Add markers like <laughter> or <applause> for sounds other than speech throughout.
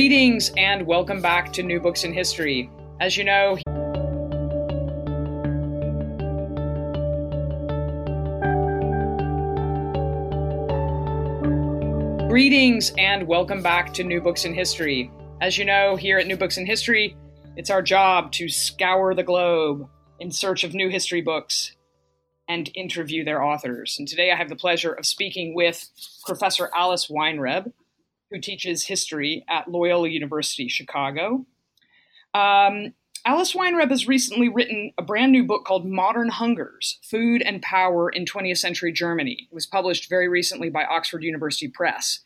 Greetings and welcome back to New Books in History. As you know, Greetings and welcome back to New Books in History. As you know, here at New Books in History, it's our job to scour the globe in search of new history books and interview their authors. And today I have the pleasure of speaking with Professor Alice Weinreb, who teaches history at Loyola University Chicago. Um, Alice Weinreb has recently written a brand new book called Modern Hungers Food and Power in 20th Century Germany. It was published very recently by Oxford University Press.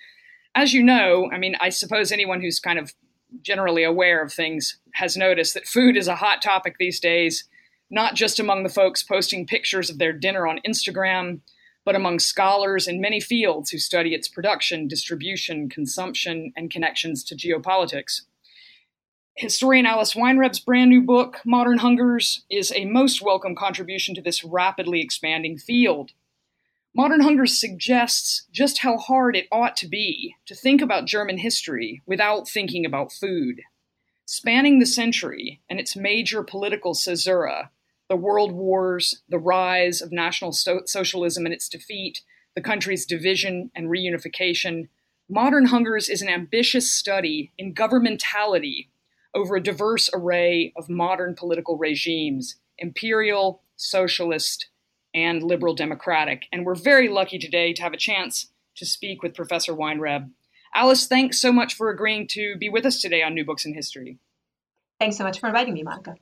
As you know, I mean, I suppose anyone who's kind of generally aware of things has noticed that food is a hot topic these days, not just among the folks posting pictures of their dinner on Instagram, but among scholars in many fields who study its production, distribution, consumption, and connections to geopolitics. Historian Alice Weinreb's brand new book, Modern Hungers, is a most welcome contribution to this rapidly expanding field. Modern Hungers suggests just how hard it ought to be to think about German history without thinking about food. Spanning the century and its major political caesura, the world wars, the rise of National so- Socialism and its defeat, the country's division and reunification, Modern Hungers is an ambitious study in governmentality over a diverse array of modern political regimes imperial, socialist, and liberal democratic. And we're very lucky today to have a chance to speak with Professor Weinreb. Alice, thanks so much for agreeing to be with us today on New Books in History. Thanks so much for inviting me, Monica.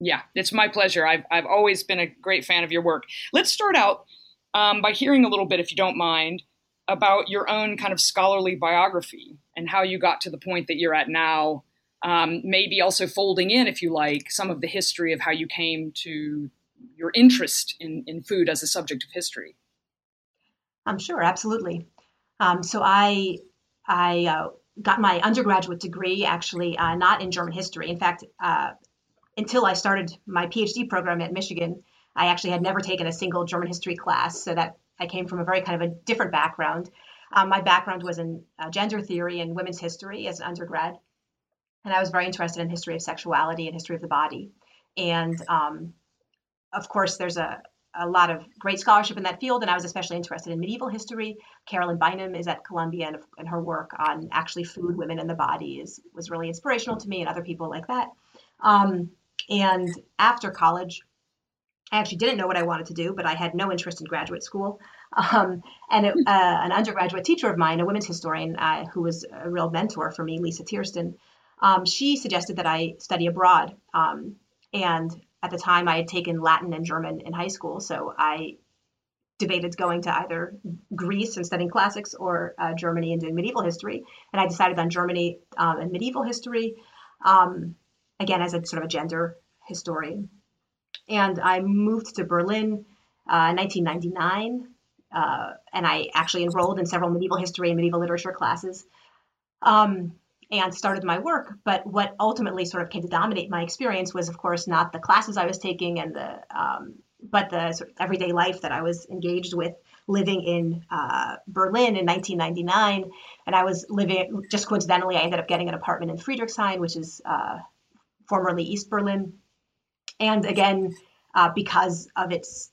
Yeah, it's my pleasure. I've, I've always been a great fan of your work. Let's start out um, by hearing a little bit, if you don't mind, about your own kind of scholarly biography and how you got to the point that you're at now. Um, maybe also folding in, if you like, some of the history of how you came to your interest in, in food as a subject of history. I'm sure, absolutely. Um, so I I uh, got my undergraduate degree actually uh, not in German history. In fact, uh, until I started my PhD program at Michigan, I actually had never taken a single German history class. So that I came from a very kind of a different background. Um, my background was in uh, gender theory and women's history as an undergrad, and I was very interested in history of sexuality and history of the body. And um, of course, there's a, a lot of great scholarship in that field, and I was especially interested in medieval history. Caroline Bynum is at Columbia, and, and her work on actually food, women, and the body is was really inspirational to me and other people like that. Um, and after college, I actually didn't know what I wanted to do, but I had no interest in graduate school. Um, and it, uh, an undergraduate teacher of mine, a women's historian uh, who was a real mentor for me, Lisa Tiersten, um, she suggested that I study abroad. Um, and at the time, I had taken Latin and German in high school, so I debated going to either Greece and studying classics or uh, Germany and doing medieval history. And I decided on Germany um, and medieval history. Um, again as a sort of a gender historian. And I moved to Berlin uh, in 1999, uh, and I actually enrolled in several medieval history and medieval literature classes. Um, and started my work. But what ultimately sort of came to dominate my experience was, of course, not the classes I was taking and the, um, but the sort of everyday life that I was engaged with living in uh, Berlin in 1999. And I was living, just coincidentally, I ended up getting an apartment in Friedrichshain, which is uh, formerly East Berlin. And again, uh, because of its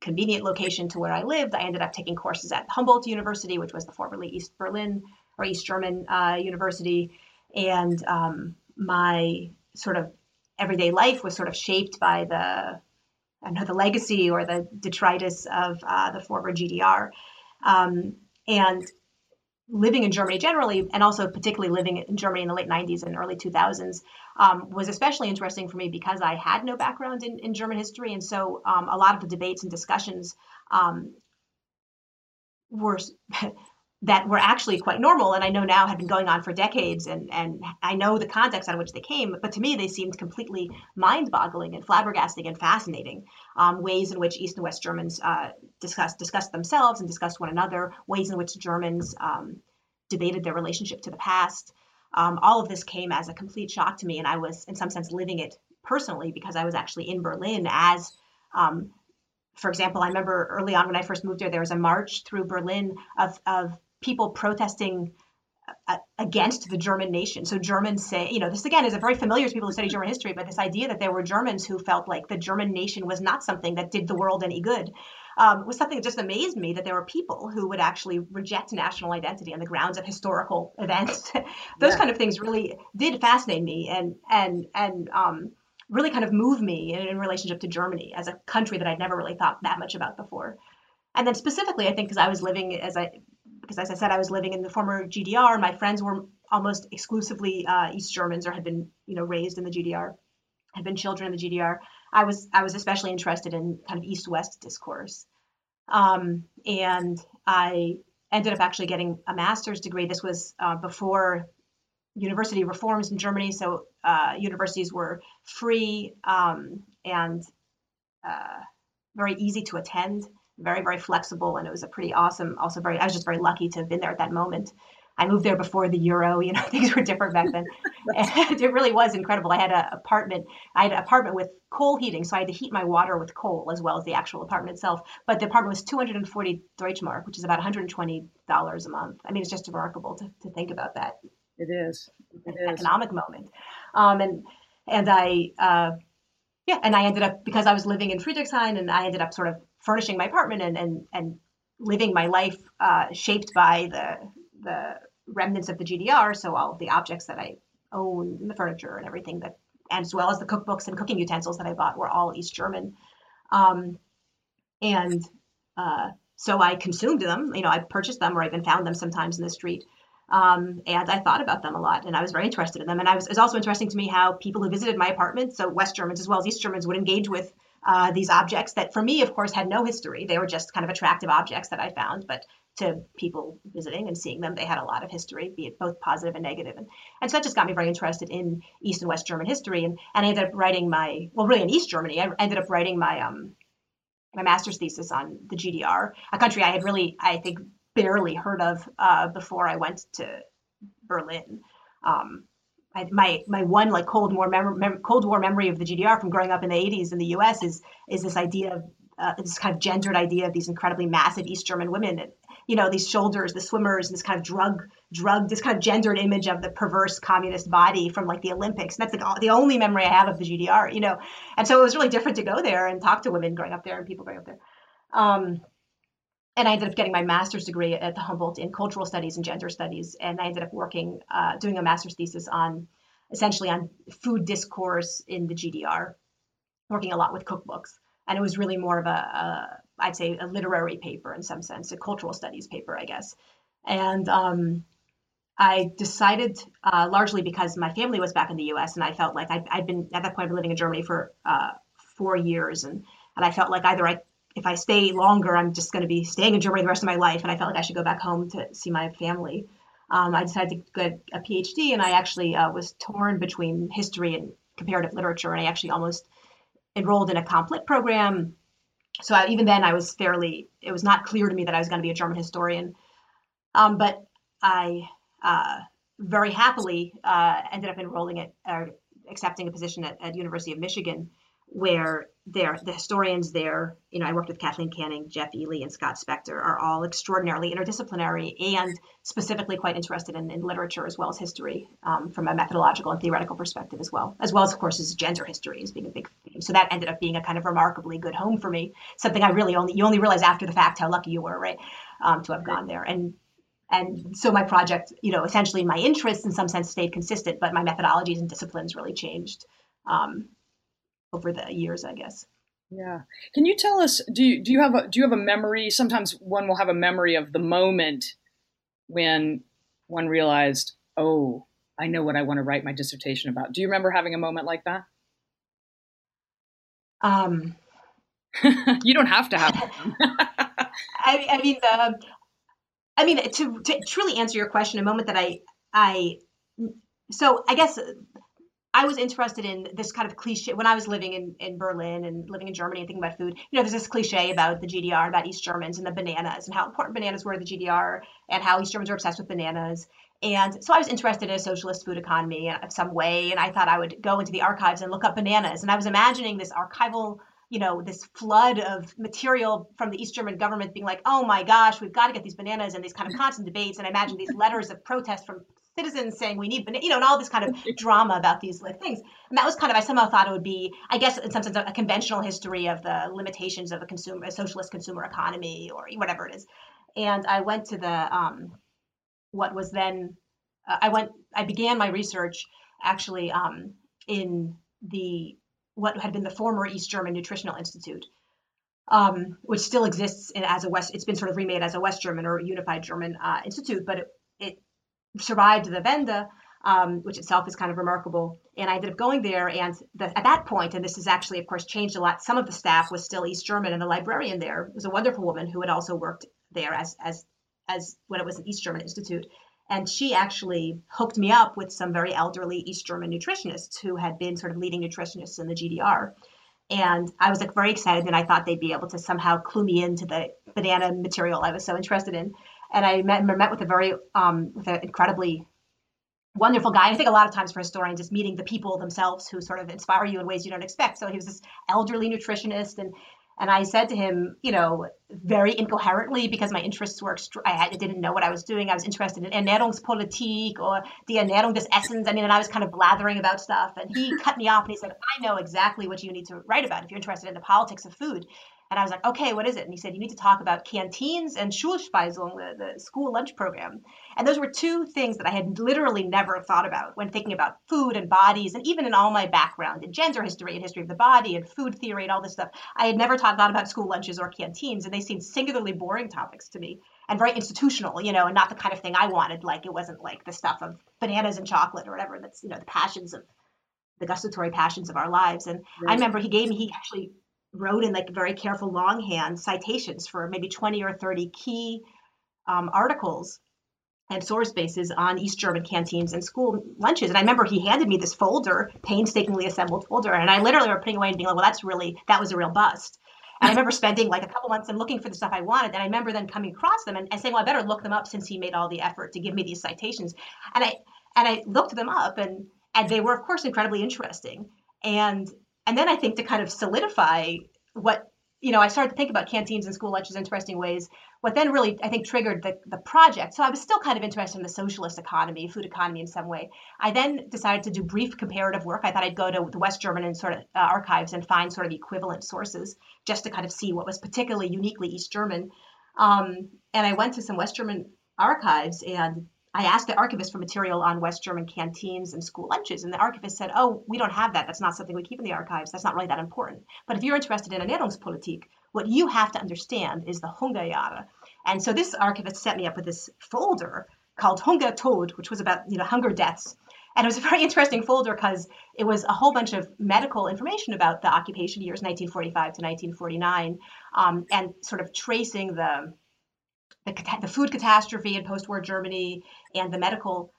convenient location to where I lived, I ended up taking courses at Humboldt University, which was the formerly East Berlin or East German uh, university. And um, my sort of everyday life was sort of shaped by the I know the legacy or the detritus of uh, the former GDR. Um, and living in Germany generally, and also particularly living in Germany in the late 90s and early 2000s, um, was especially interesting for me because I had no background in, in German history. And so um, a lot of the debates and discussions um, were <laughs> that were actually quite normal and I know now had been going on for decades and, and I know the context out of which they came, but to me they seemed completely mind-boggling and flabbergasting and fascinating. Um, ways in which East and West Germans uh, discussed, discussed themselves and discussed one another, ways in which Germans um, debated their relationship to the past. Um, all of this came as a complete shock to me and I was in some sense living it personally because I was actually in Berlin as um, for example, I remember early on when I first moved there, there was a march through Berlin of, of people protesting uh, against the German nation. So Germans say, you know, this again is a very familiar to people who study German history, but this idea that there were Germans who felt like the German nation was not something that did the world any good um, was something that just amazed me that there were people who would actually reject national identity on the grounds of historical events. <laughs> Those yeah. kind of things really did fascinate me and and and um, really kind of move me in, in relationship to Germany as a country that I'd never really thought that much about before. And then specifically, I think because I was living as I because as I said, I was living in the former GDR. My friends were almost exclusively uh, East Germans or had been, you know, raised in the GDR, had been children in the GDR. I was I was especially interested in kind of East-West discourse, um, and I ended up actually getting a master's degree. This was uh, before university reforms in Germany, so uh, universities were free um, and uh, very easy to attend very very flexible and it was a pretty awesome also very i was just very lucky to have been there at that moment. I moved there before the euro <laughs> you know things were different back then. <laughs> And it really was incredible. I had an apartment i had an apartment with coal heating so i had to heat my water with coal as well as the actual apartment itself. But the apartment was 240 deutschmark which is about 120 dollars a month. I mean it's just remarkable to, to think about that. It is. It is. economic moment. Um, and and i uh, yeah, and I ended up because I was living in Friedrichshain, and I ended up sort of furnishing my apartment and and and living my life uh, shaped by the the remnants of the GDR. So all the objects that I own, and the furniture and everything that, as well as the cookbooks and cooking utensils that I bought, were all East German. Um, and uh, so I consumed them. You know, I purchased them or even found them sometimes in the street. Um, and I thought about them a lot, and I was very interested in them. And I was, it was also interesting to me how people who visited my apartment, so West Germans as well as East Germans, would engage with uh, these objects that, for me, of course, had no history. They were just kind of attractive objects that I found, but to people visiting and seeing them, they had a lot of history, be it both positive and negative. And, and so that just got me very interested in East and West German history. And, and I ended up writing my, well, really in East Germany, I ended up writing my um, my master's thesis on the GDR, a country I had really, I think, barely heard of uh, before I went to Berlin. Um, My my one like Cold War mem- mem- Cold War memory of the GDR from growing up in the 80s in the U.S. is is this idea of uh, this kind of gendered idea of these incredibly massive East German women, and, you know, these shoulders, the swimmers, and this kind of drug drug this kind of gendered image of the perverse communist body from like the Olympics. And that's like the only memory I have of the GDR, you know. And so it was really different to go there and talk to women growing up there and people growing up there. Um, and I ended up getting my master's degree at the Humboldt in cultural studies and gender studies. And I ended up working, uh, doing a master's thesis on essentially on food discourse in the GDR, working a lot with cookbooks. And it was really more of a, a I'd say, a literary paper in some sense, a cultural studies paper, I guess. And um, I decided, uh, largely because my family was back in the U.S. and I felt like i had been at that point I'd been living in Germany for uh, four years, and and I felt like either I if I stay longer, I'm just going to be staying in Germany the rest of my life. And I felt like I should go back home to see my family. Um, I decided to get a PhD, and I actually uh, was torn between history and comparative literature. And I actually almost enrolled in a comp lit program. So I, even then, I was fairly, it was not clear to me that I was going to be a German historian. Um, but I uh, very happily uh, ended up enrolling at, or accepting a position at, at University of Michigan where there the historians there, you know, I worked with Kathleen Canning, Geoff Eley, and Scott Spector, are all extraordinarily interdisciplinary and specifically quite interested in, in literature as well as history um, from a methodological and theoretical perspective as well, as well as of course as gender history as being a big theme. So that ended up being a kind of remarkably good home for me. Something I really only you only realize after the fact how lucky you were, right, um, to have gone there. And and so my project, you know, essentially my interests in some sense stayed consistent, but my methodologies and disciplines really changed. Um, over the years, I guess. Yeah. Can you tell us? Do you, do you have a do you have a memory? Sometimes one will have a memory of the moment when one realized, oh, I know what I want to write my dissertation about. Do you remember having a moment like that? Um, <laughs> you don't have to have. <laughs> I, I mean, the, I mean, to, to truly answer your question, a moment that I, I, so I guess I was interested in this kind of cliche when I was living in, in Berlin and living in Germany and thinking about food. You know, there's this cliche about the GDR, about East Germans and the bananas and how important bananas were to the GDR and how East Germans are obsessed with bananas. And so I was interested in a socialist food economy of some way. And I thought I would go into the archives and look up bananas. And I was imagining this archival you know this flood of material from the East German government being like, oh my gosh, we've got to get these bananas, and these kind of constant debates. And I imagine these letters of protest from citizens saying we need, you know, and all this kind of <laughs> drama about these like things. And that was kind of I somehow thought it would be, I guess, in some sense, a conventional history of the limitations of a consumer, a socialist consumer economy, or whatever it is. And I went to the um, what was then, uh, I went, I began my research actually um, in the what had been the former East German Nutritional Institute. Um, which still exists in, as a West, it's been sort of remade as a West German or Unified German uh, Institute, but it survived the Wende, um, which itself is kind of remarkable. And I ended up going there, and the, at that point, and this has actually, of course, changed a lot. Some of the staff was still East German, and the librarian there was a wonderful woman who had also worked there as as as when it was an East German institute. And she actually hooked me up with some very elderly East German nutritionists who had been sort of leading nutritionists in the GDR. And I was like very excited, and I thought they'd be able to somehow clue me into the banana material I was so interested in and I met, met with a very um, with an incredibly wonderful guy. I think a lot of times for historians, it's meeting the people themselves who sort of inspire you in ways you don't expect. So he was this elderly nutritionist, and and I said to him, you know, very incoherently because my interests were, I didn't know what I was doing. I was interested in Ernährungspolitik or the Ernährung des Essens. I mean, and I was kind of blathering about stuff. And he cut me off and he said, I know exactly what you need to write about if you're interested in the politics of food. And I was like, okay, what is it? And he said, you need to talk about canteens and Schulspeisung, the, the school lunch program. And those were two things that I had literally never thought about when thinking about food and bodies, and even in all my background in gender history and history of the body and food theory and all this stuff. I had never thought, thought about school lunches or canteens, and they seemed singularly boring topics to me and very institutional, you know, and not the kind of thing I wanted. Like it wasn't like the stuff of bananas and chocolate or whatever. That's you know the passions of the gustatory passions of our lives. And right. I remember he gave me he actually wrote in like very careful longhand citations for maybe 20 or 30 key um, articles and source bases on East German canteens and school lunches. And I remember he handed me this folder, painstakingly assembled folder, and I literally were putting away and being like, "Well, that's really that was a real bust." And I remember spending like a couple months and looking for the stuff I wanted. And I remember then coming across them and, and saying, "Well, I better look them up since he made all the effort to give me these citations." And I and I looked them up, and and they were of course incredibly interesting. And and then I think to kind of solidify what you know, I started to think about canteens and school lunches in interesting ways. What then really, I think, triggered the, the project. So I was still kind of interested in the socialist economy, food economy in some way. I then decided to do brief comparative work. I thought I'd go to the West German and sort of uh, archives and find sort of equivalent sources just to kind of see what was particularly uniquely East German. Um, and I went to some West German archives and I asked the archivist for material on West German canteens and school lunches, and the archivist said, "Oh, we don't have that. That's not something we keep in the archives. That's not really that important. But if you're interested in Ernährungspolitik, what you have to understand is the Hungerjahre." And so this archivist set me up with this folder called Hunger Tod, which was about you know hunger deaths. And it was a very <laughs> interesting folder because it was a whole bunch of medical information about the occupation years 1945 to 1949, um, and sort of tracing the the, the food catastrophe in post-war Germany and the medical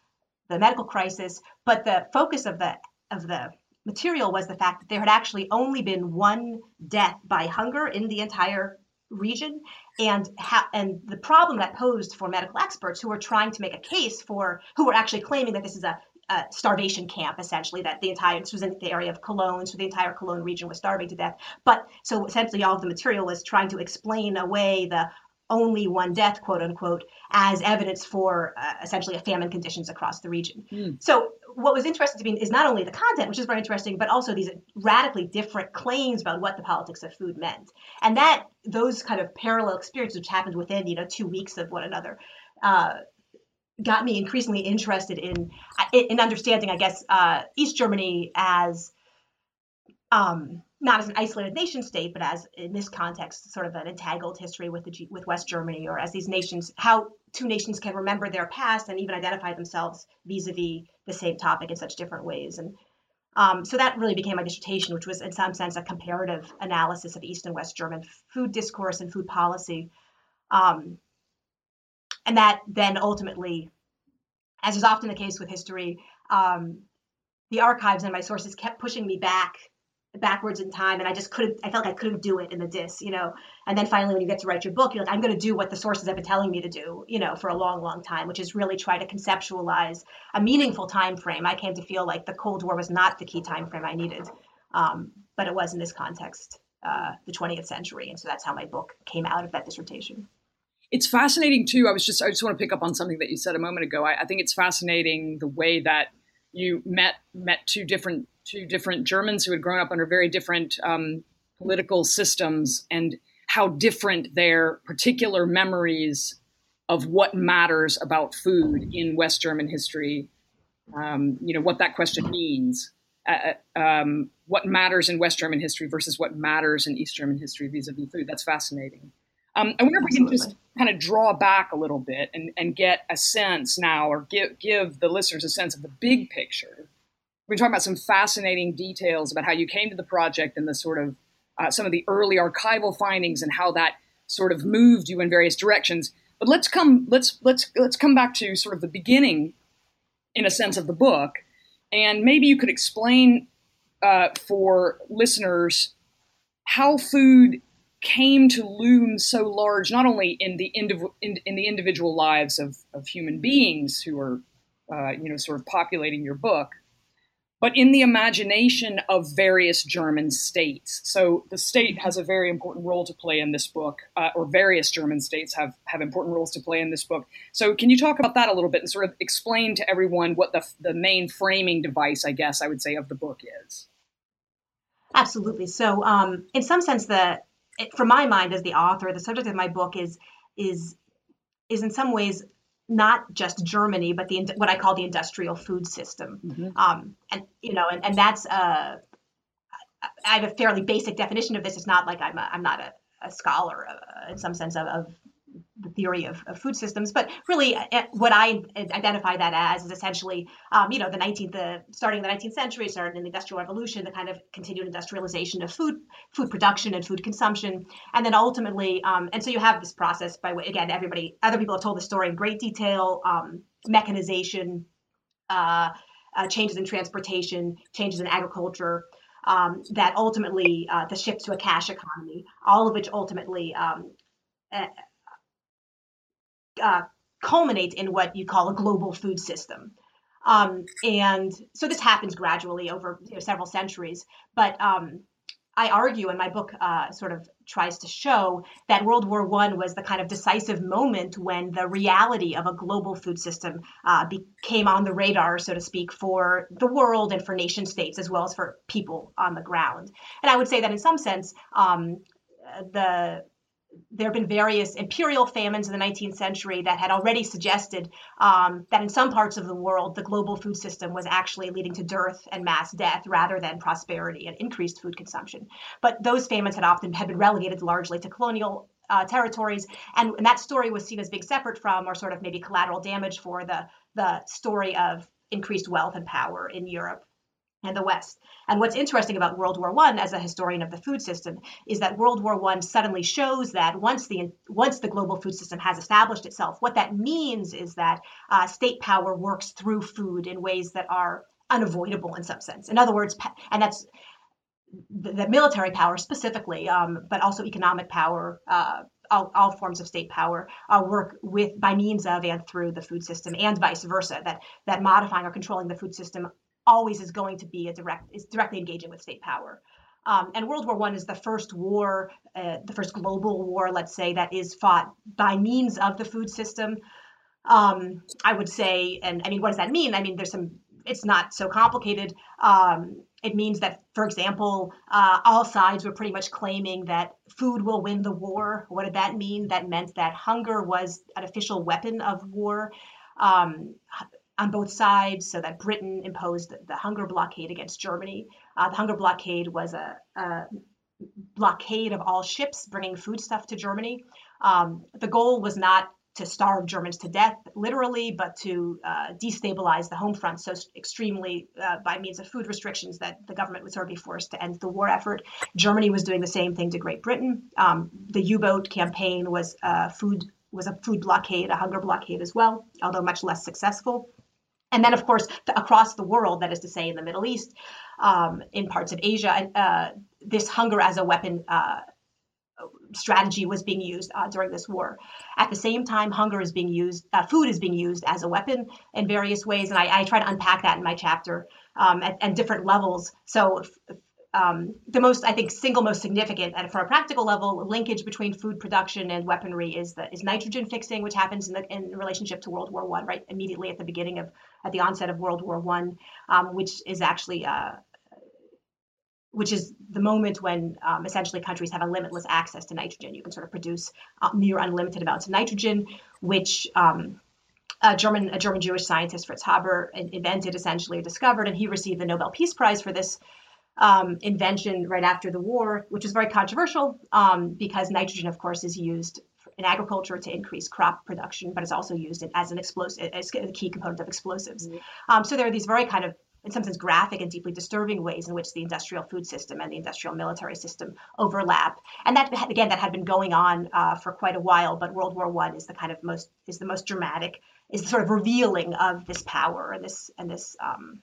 the medical crisis. But the focus of the of the material was the fact that there had actually only been one death by hunger in the entire region and ha- and the problem that posed for medical experts who were trying to make a case for who were actually claiming that this is a, a starvation camp essentially that the entire this was in the area of Cologne so the entire Cologne region was starving to death but so essentially all of the material was trying to explain away the only one death, quote unquote, as evidence for uh, essentially a famine conditions across the region. Mm. So what was interesting to me is not only the content, which is very interesting, but also these radically different claims about what the politics of food meant, and that those kind of parallel experiences, which happened within you know two weeks of one another. Uh, got me increasingly interested in in understanding, I guess, uh, East Germany as um, not as an isolated nation state, but as in this context, sort of an entangled history with the with West Germany, or as these nations, how two nations can remember their past and even identify themselves vis-a-vis the same topic in such different ways. And um, so that really became my dissertation, which was in some sense a comparative analysis of East and West German food discourse and food policy. Um, and that then ultimately, as is often the case with history, um, the archives and my sources kept pushing me back backwards in time and i just couldn't i felt like i couldn't do it in the dis you know? And then finally when you get to write your book you're like i'm going to do what the sources have been telling me to do you know for a long long time which is really try to conceptualize a meaningful time frame. I came to feel like the cold war was not the key time frame i needed um, but it was in this context uh, the 20th century and so that's how my book came out of that dissertation. It's fascinating too. I was just i just want to pick up on something that you said a moment ago. I, I think it's fascinating the way that you met met two different two different Germans who had grown up under very different um, political systems and how different their particular memories of what matters about food in West German history, um, you know, what that question means, uh, uh um, what matters in West German history versus what matters in East German history vis-a-vis food. That's fascinating. Um, I wonder if we can just kind of draw back a little bit and, and get a sense now, or give give the listeners a sense of the big picture we're talking about some fascinating details about how you came to the project and the sort of uh, some of the early archival findings and how that sort of moved you in various directions. But let's come let's let's let's come back to sort of the beginning, in a sense, of the book, and maybe you could explain uh, for listeners how food came to loom so large, not only in the indiv- in, in, the individual lives of, of human beings who are, uh, you know, sort of populating your book, but in the imagination of various German states. So the state has a very important role to play in this book, uh, or various German states have, have important roles to play in this book. So can you talk about that a little bit and sort of explain to everyone what the, the main framing device, I guess I would say, of the book is? Absolutely. So um, in some sense, the from my mind as the author, the subject of my book is is is in some ways not just Germany, but the what I call the industrial food system. Mm-hmm. Um, and you know, and, and that's uh, I have a fairly basic definition of this. It's not like I'm a, I'm not a, a scholar uh, in some sense of, of the theory of, of, food systems, but really uh, uh, what I identify that as is essentially, um, you know, the 19th, the starting in the 19th century, started in the Industrial Revolution, the kind of continued industrialization of food, food production and food consumption, and then ultimately, um, and so you have this process by which, again, everybody, other people have told the story in great detail, um, mechanization, uh, uh, changes in transportation, changes in agriculture. Um, that ultimately uh, the shift to a cash economy, all of which ultimately um, uh, culminate in what you call a global food system. Um, and so this happens gradually over you know, several centuries. But um, I argue, and my book uh, sort of tries to show that World War One was the kind of decisive moment when the reality of a global food system uh, became on the radar, so to speak, for the world and for nation states as well as for people on the ground. And I would say that in some sense, um, the there have been various imperial famines in the 19th century that had already suggested um, that in some parts of the world, the global food system was actually leading to dearth and mass death rather than prosperity and increased food consumption. But those famines had often had been relegated largely to colonial uh, territories, and, and that story was seen as being separate from, or sort of maybe collateral damage for the the story of increased wealth and power in Europe and the West. And what's interesting about World War One, as a historian of the food system, is that World War One suddenly shows that once the once the global food system has established itself, what that means is that uh, state power works through food in ways that are unavoidable in some sense. In other words, and that's the, the military power specifically, um, but also economic power. Uh, all, all, forms of state power uh, work with by means of and through the food system and vice versa that that modifying or controlling the food system always is going to be a direct is directly engaging with state power. Um, and World War One is the first war, uh, the first global war, let's say, that is fought by means of the food system. Um, I would say, and I mean, what does that mean? I mean, there's some. It's not so complicated. Um, it means that, for example, uh, all sides were pretty much claiming that food will win the war. What did that mean? That meant that hunger was an official weapon of war. Um, on both sides, so that Britain imposed the, hunger blockade against Germany. Uh, the hunger blockade was a, a, blockade of all ships bringing foodstuff to Germany. Um, the goal was not to starve Germans to death, literally, but to uh, destabilize the home front so extremely uh, by means of food restrictions that the government would sort of be forced to end the war effort. Germany was doing the same thing to Great Britain. Um, the U boat campaign was a food was a food blockade, a hunger blockade as well, although much less successful. And then, of course, the, across the world, that is to say, in the Middle East, um, in parts of Asia, uh, this hunger as a weapon uh, strategy was being used uh, during this war. At the same time, hunger is being used, uh, food is being used as a weapon in various ways, and I, I try to unpack that in my chapter um, at, at, different levels. So. Um, the most, I think, single most significant, and from a practical level, linkage between food production and weaponry is the is nitrogen fixing, which happens in the in relationship to World War One, right immediately at the beginning of at the onset of World War One, um, which is actually uh, which is the moment when um, essentially countries have a limitless access to nitrogen. You can sort of produce uh, near unlimited amounts of nitrogen, which um, a German a German Jewish scientist Fritz Haber invented, essentially discovered, and he received the Nobel Peace Prize for this um, invention right after the war, which was very controversial um, because nitrogen, of course, is used in agriculture to increase crop production, but it's also used as an explosive, as a key component of explosives. Mm-hmm. Um, so there are these very kind of in some sense graphic and deeply disturbing ways in which the industrial food system and the industrial military system overlap and that again that had been going on uh, for quite a while but world war one is the kind of most is the most dramatic is the sort of revealing of this power and this and this um,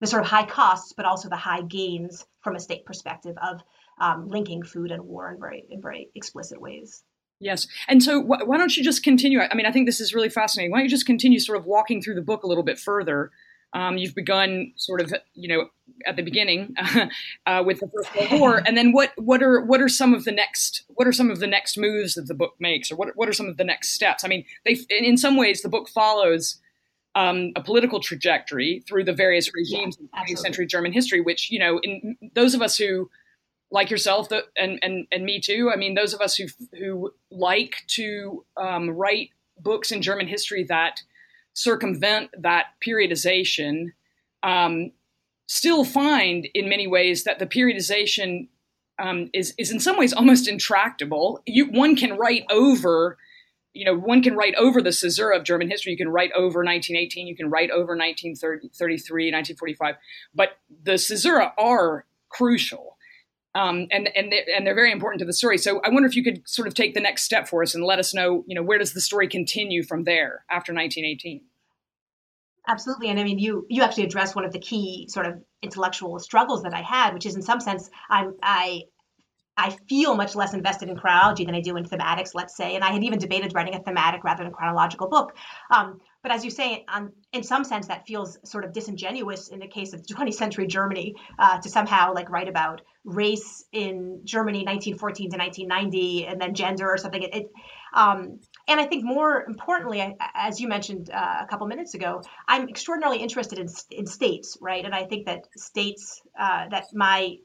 the sort of high costs but also the high gains from a state perspective of um, linking food and war in very in very explicit ways Yes. And so wh- why don't you just continue? I mean, I think this is really fascinating. Why don't you just continue sort of walking through the book a little bit further um, you've begun sort of, you know, at the beginning <laughs> uh, with the First World War, and then what? What are what are some of the next? What are some of the next moves that the book makes, or what? What are some of the next steps? I mean, they in some ways the book follows um, a political trajectory through the various regimes yeah, in 20th century German history, which you know, in those of us who like yourself the, and, and and me too. I mean, those of us who who like to um, write books in German history that circumvent that periodization, um, still find in many ways that the periodization um, is is in some ways almost intractable. You, one can write over, you know, one can write over the caesura of German history. You can write over 1918. You can write over 1933, 1945. But the caesura are crucial. Um, and and they're, and they're very important to the story. So I wonder if you could sort of take the next step for us and let us know, you know, where does the story continue from there after 1918? Absolutely, and I mean, you you actually address one of the key sort of intellectual struggles that I had, which is in some sense I'm I I feel much less invested in chronology than I do in thematics, let's say. And I had even debated writing a thematic rather than a chronological book. Um, but as you say, um, in some sense, that feels sort of disingenuous in the case of <laughs> 20th century Germany uh, to somehow like write about race in Germany 1914 to 1990 and then gender or something. It, it um, and I think more importantly, as you mentioned uh, a couple minutes ago, I'm extraordinarily interested in, in states, right? And I think that states, uh, that my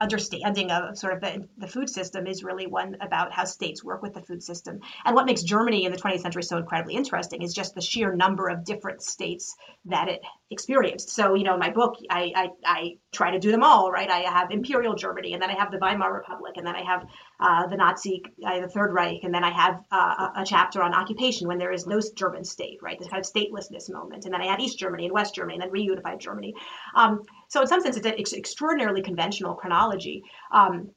understanding of sort of the, the food system is really one about how states work with the food system. And what makes Germany in the 20th century so incredibly interesting is just the sheer number of different states that it experienced. So, you know, in my book, I, I, I try to do them all, right? I have Imperial Germany, and then I have the Weimar Republic, and then I have uh, the Nazi, uh, the Third Reich, and then I have uh, a, chapter on occupation when there is no German state, right? This kind of statelessness moment. And then I have East Germany and West Germany, and then reunified Germany. Um, so in some sense, it's an ex- extraordinarily conventional chronology. Um,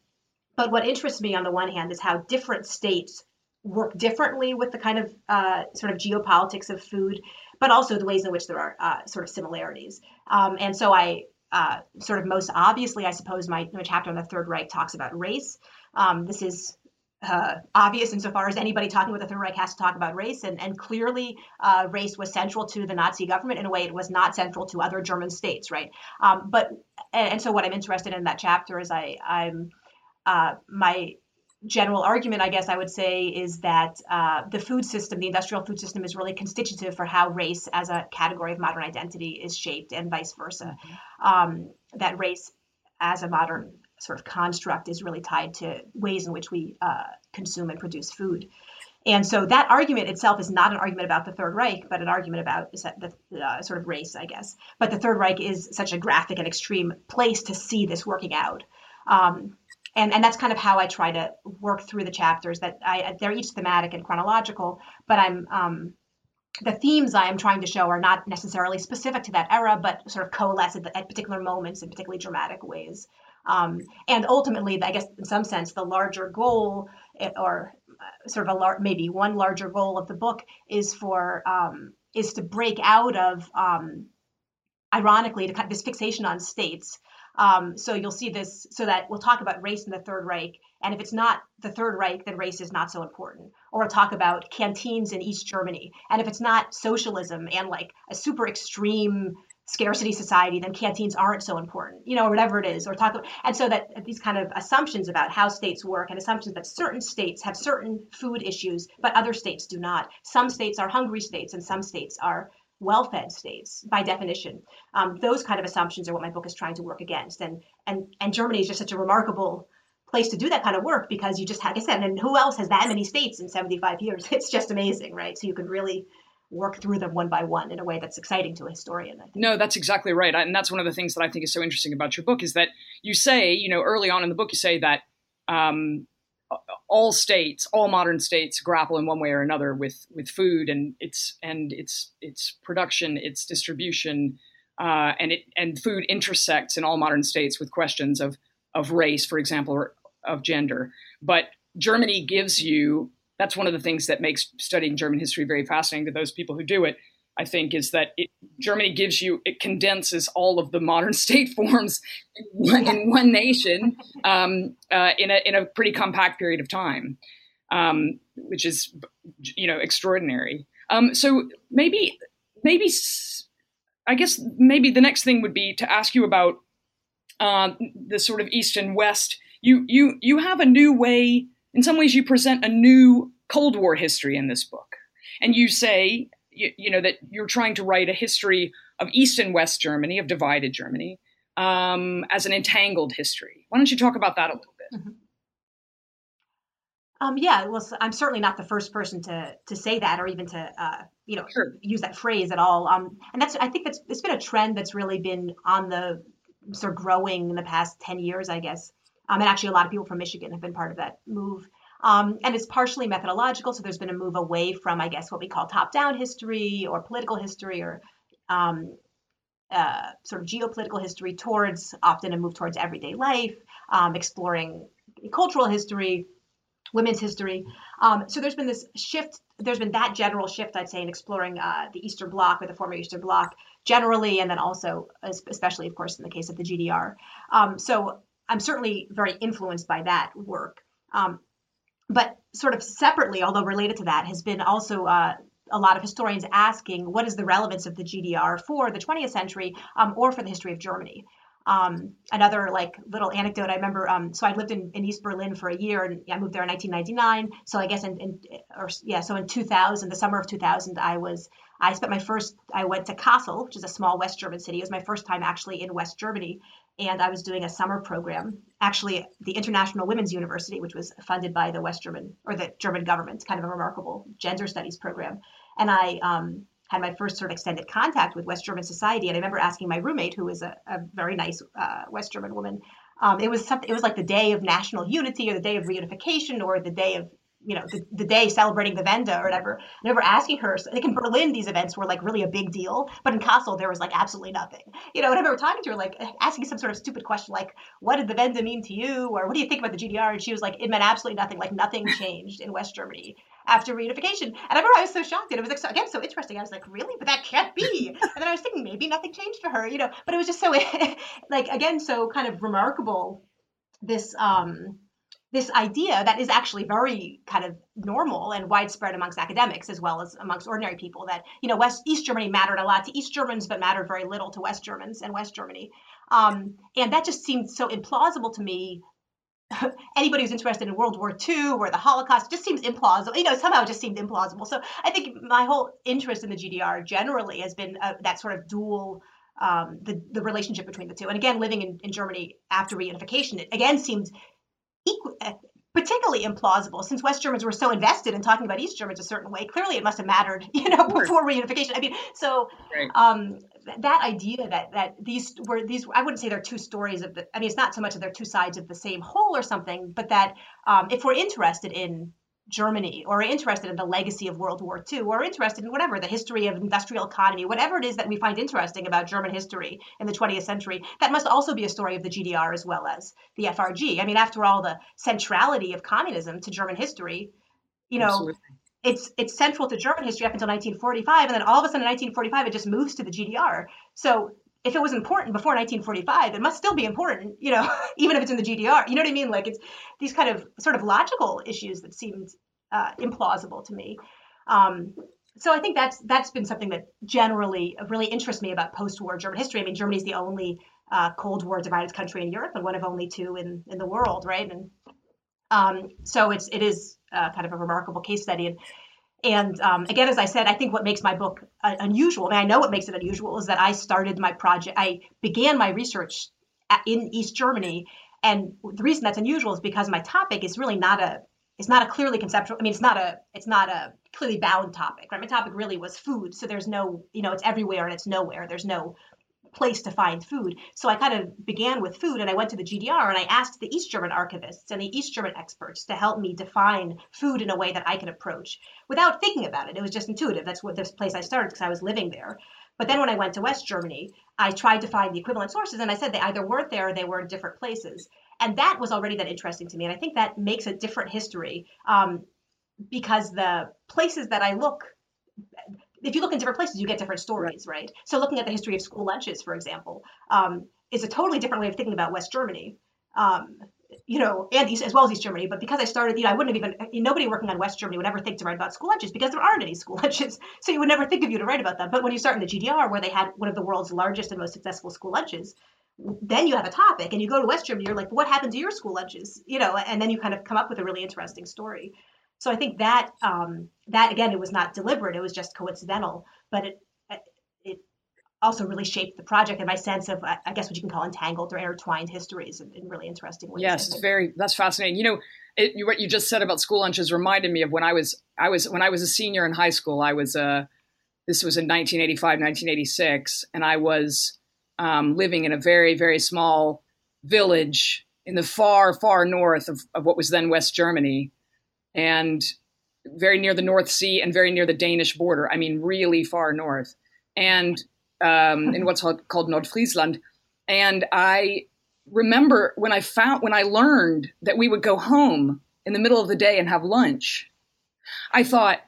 but what interests me on the one hand is how different states work differently with the kind of uh, sort of geopolitics of food, but also the ways in which there are uh, sort of similarities. Um, and so I uh, sort of most obviously, I suppose, my, my, chapter on the Third Reich talks about race. Um, this is uh, obvious insofar as anybody talking with the Third Reich has to talk about race, and, and clearly uh, race was central to the Nazi government in a way it was not central to other German states, right? Um, but and, and, so what I'm interested in that chapter is I I'm uh, my general argument, I guess I would say, is that uh, the food system, the industrial food system, is really constitutive for how race as a category of modern identity is shaped, and vice versa. Mm-hmm. Um, that race as a modern sort of construct is really tied to ways in which we uh, consume and produce food. And so that argument itself is not an argument about the Third Reich, but an argument about the uh, sort of race, I guess. But the Third Reich is such a graphic and extreme place to see this working out. Um, and, and that's kind of how I try to work through the chapters. That I they're each thematic and chronological, but I'm um, the themes I am trying to show are not necessarily specific to that era, but sort of coalesce at, at particular moments in particularly dramatic ways. Um, and ultimately, I guess in some sense, the larger goal eh, or sort of a lar- maybe one larger goal of the book is for um, is to break out of um, ironically to cut this fixation on states. Um, so you'll see this so that we'll talk about race in the Third Reich, and if it's not the Third Reich, then race is not so important. Or we'll talk about canteens in East Germany, and if it's not socialism and like a super extreme scarcity society, then canteens aren't so important, you know, or whatever it is, or talk. About and so that these kind of assumptions about how states work and assumptions that certain states have certain food issues, but other states do not. Some states are hungry states, and some states are well-fed states by definition. Um, those kind of assumptions are what my book is trying to work against. And and and Germany is just such a remarkable place to do that kind of work because you just, like I said, and who else has that many states in 75 years? <laughs> It's just amazing, right? So you can really work through them one by one in a way that's exciting to a historian. No, that's exactly right. And that's one of the things that I think is so interesting about your book is that you say, you know, early on in the book, you say that um, all states, all modern states, grapple in one way or another with with food and its and its its production, its distribution, uh, and it and food intersects in all modern states with questions of of race, for example, or of gender. But Germany gives you that's one of the things that makes studying German history very fascinating to those people who do it. I think is that it, Germany gives you it condenses all of the modern <laughs> state forms in one, in one nation um, uh, in a in a pretty compact period of time, um, which is you know extraordinary. Um, so maybe maybe I guess maybe the next thing would be to ask you about uh, the sort of east and west. You you you have a new way in some ways, you present a new Cold War history in this book. And you say, you, you know, that you're trying to write a history of East and West Germany, of divided Germany, um, as an entangled history. Why don't you talk about that a little bit? Mm-hmm. Um, yeah, well, I'm certainly not the first person to to say that, or even to uh, you know sure. use that phrase at all. Um, and that's I think that's it's been a trend that's really been on the sort of growing in the past ten years, I guess. Um, and actually, a lot of people from Michigan have been part of that move. Um, and it's partially methodological. So there's been a move away from, I guess, what we call top down history or political history or um, uh, sort of geopolitical history towards often a move towards everyday life, um, exploring cultural history, women's history. Um, so there's been this shift. There's been that general shift, I'd say, in exploring uh, the Eastern Bloc or the former Eastern Bloc generally, and then also, especially, of course, in the case of the GDR. Um, so I'm certainly very influenced by that work. Um, but sort of separately, although related to that, has been also uh, a lot of historians asking what is the relevance of the GDR for the 20th century um, or for the history of Germany. Um, another like little anecdote I remember. Um, so I lived in, in East Berlin for a year, and I moved there in 1999. So I guess in, in or yeah, so in 2000, the summer of 2000, I was I spent my first. I went to Kassel, which is a small West German city. It was my first time actually in West Germany, and I was doing a summer program, actually the International Women's University, which was funded by the West German or the German government, kind of a remarkable gender studies program. And I um, had my first sort of extended contact with West German society. And I remember asking my roommate, who was a, a very nice uh, West German woman, um, it was something. It was like the day of national unity, or the day of reunification, or the day of you know the, the day celebrating the Wende or whatever. Never asking her. Like in Berlin, these events were like really a big deal, but in Kassel there was like absolutely nothing. You know, and I remember talking to her like asking some sort of stupid question like, "What did the Wende mean to you?" or "What do you think about the GDR?" And she was like, "It meant absolutely nothing. Like nothing <laughs> changed in West Germany after reunification." And I remember I was so shocked, and it was like, so, again so interesting. I was like, "Really? But that can't be." <laughs> and then I was thinking maybe nothing changed for her, you know. But it was just so <laughs> like again so kind of remarkable. This um this idea that is actually very kind of normal and widespread amongst academics as well as amongst ordinary people that you know west east germany mattered a lot to east germans but mattered very little to west germans and west germany. Um, and that just seemed so implausible to me. <laughs> Anybody who's interested in world war ii or the holocaust just seems implausible you know somehow it just seemed implausible. So i think my whole interest in the gdr generally has been uh, that sort of dual um, the, the relationship between the two. And again, living in, in Germany after reunification, it again seemed equal, eh, particularly implausible since West Germans were so invested in talking about East Germans a certain way. Clearly, it must have mattered, <laughs> you know, before reunification. I mean, so right. um, that idea that that these were these I wouldn't say they're two stories of the. I mean, it's not so much that they're two sides of the same whole or something, but that um, if we're interested in Germany or interested in the legacy of World War II or interested in whatever, the history of industrial economy, whatever it is that we find interesting about German history in the 20th century, that must also be a story of the GDR as well as the FRG. I mean, after all, the centrality of communism to German history you know, Absolutely. it's it's central to German history up until 1945, and then all of a sudden in 1945 it just moves to the GDR. So if it was important before 1945, it must still be important, you know, <laughs> even if it's in the GDR. You know what I mean? Like it's these kind of sort of logical issues that seemed uh, implausible to me. Um, so I think that's that's been something that generally really interests me about post-war German history. I mean, Germany is the only uh, Cold War divided country in Europe and one of only two in in the world, right? And um, so it's it is uh, kind of a remarkable case study. And and um, again, as I said, I think what makes my book uh, unusual, I mean, I know what makes it unusual is that I started my project, I began my research at, in East Germany. And the reason that's unusual is because my topic is really not a, it's not a clearly conceptual, I mean, it's not a, it's not a clearly bound topic, right? My topic really was food. So there's no, you know, it's everywhere and it's nowhere. There's no place to find food. So I kind of began with food and I went to the GDR and I asked the East German archivists and the East German experts to help me define food in a way that I could approach without thinking about it. It was just intuitive. That's what this place I started because I was living there. But then when I went to West Germany, I tried to find the equivalent sources and I said they either weren't there or they were in different places. And that was already that interesting to me. And I think that makes a different history um, because the places that I look if you look in different places, you get different stories, right? So looking at the history of school lunches, for example, um, is a totally different way of thinking about West Germany. Um, you know, and East, as well as East Germany. But because I started, you know, I wouldn't have even nobody working on West Germany would ever think to write about school lunches because there aren't any school <laughs> lunches. So you would never think of you to write about them. But when you start in the GDR, where they had one of the world's largest and most successful school lunches, then you have a topic. And you go to West Germany, you're like, what happened to your school lunches? You know, and then you kind of come up with a really interesting story. So I think that um, that again, it was not deliberate; it was just coincidental, but it it also really shaped the project and my sense of, I guess, what you can call entangled or intertwined histories in, in really interesting ways. Yes, very. That's fascinating. You know, it, what you just said about school lunches reminded me of when I was I was when I was a senior in high school. I was uh, this was in 1985, 1986, and I was um, living in a very very small village in the far far north of, of what was then West Germany and very near the North Sea and very near the Danish border. I mean, really far north, and um, in what's called Nordfriesland. And I remember when I found when I learned that we would go home in the middle of the day and have lunch. I thought,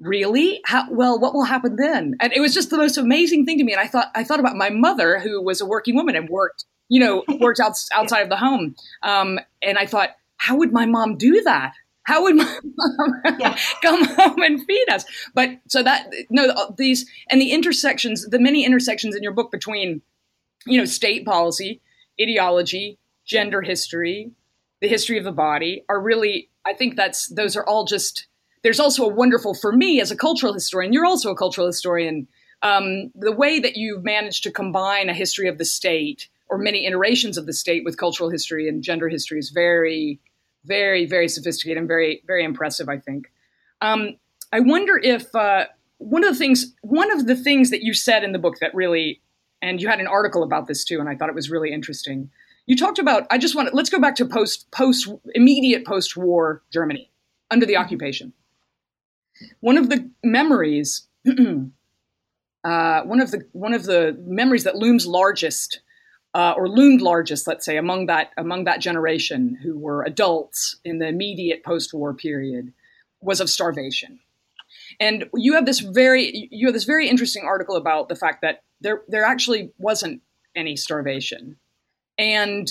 really? How, well, what will happen then? And it was just the most amazing thing to me. And I thought I thought about my mother, who was a working woman and worked, you know, worked out, outside of the home. Um, and I thought, how would my mom do that? How would my mom yeah. <laughs> come home and feed us? But so that no, these and the intersections, the many intersections in your book between, you know, state policy, ideology, gender history, the history of the body are really. I think that's those are all just. There's also a wonderful for me as a cultural historian. You're also a cultural historian. Um, the way that you've managed to combine a history of the state or many iterations of the state with cultural history and gender history is very very, very sophisticated and very, very impressive, I think. Um, I wonder if uh, one of the things, one of the things that you said in the book that really, and you had an article about this too, and I thought it was really interesting. You talked about. I just want to let's go back to post post immediate post war Germany under the occupation. One of the memories, <clears throat> uh, one of the one of the memories that looms largest uh, or loomed largest, let's say, among that among that generation who were adults in the immediate post-war period, was of starvation. And you have this very you have this very interesting article about the fact that there there actually wasn't any starvation, and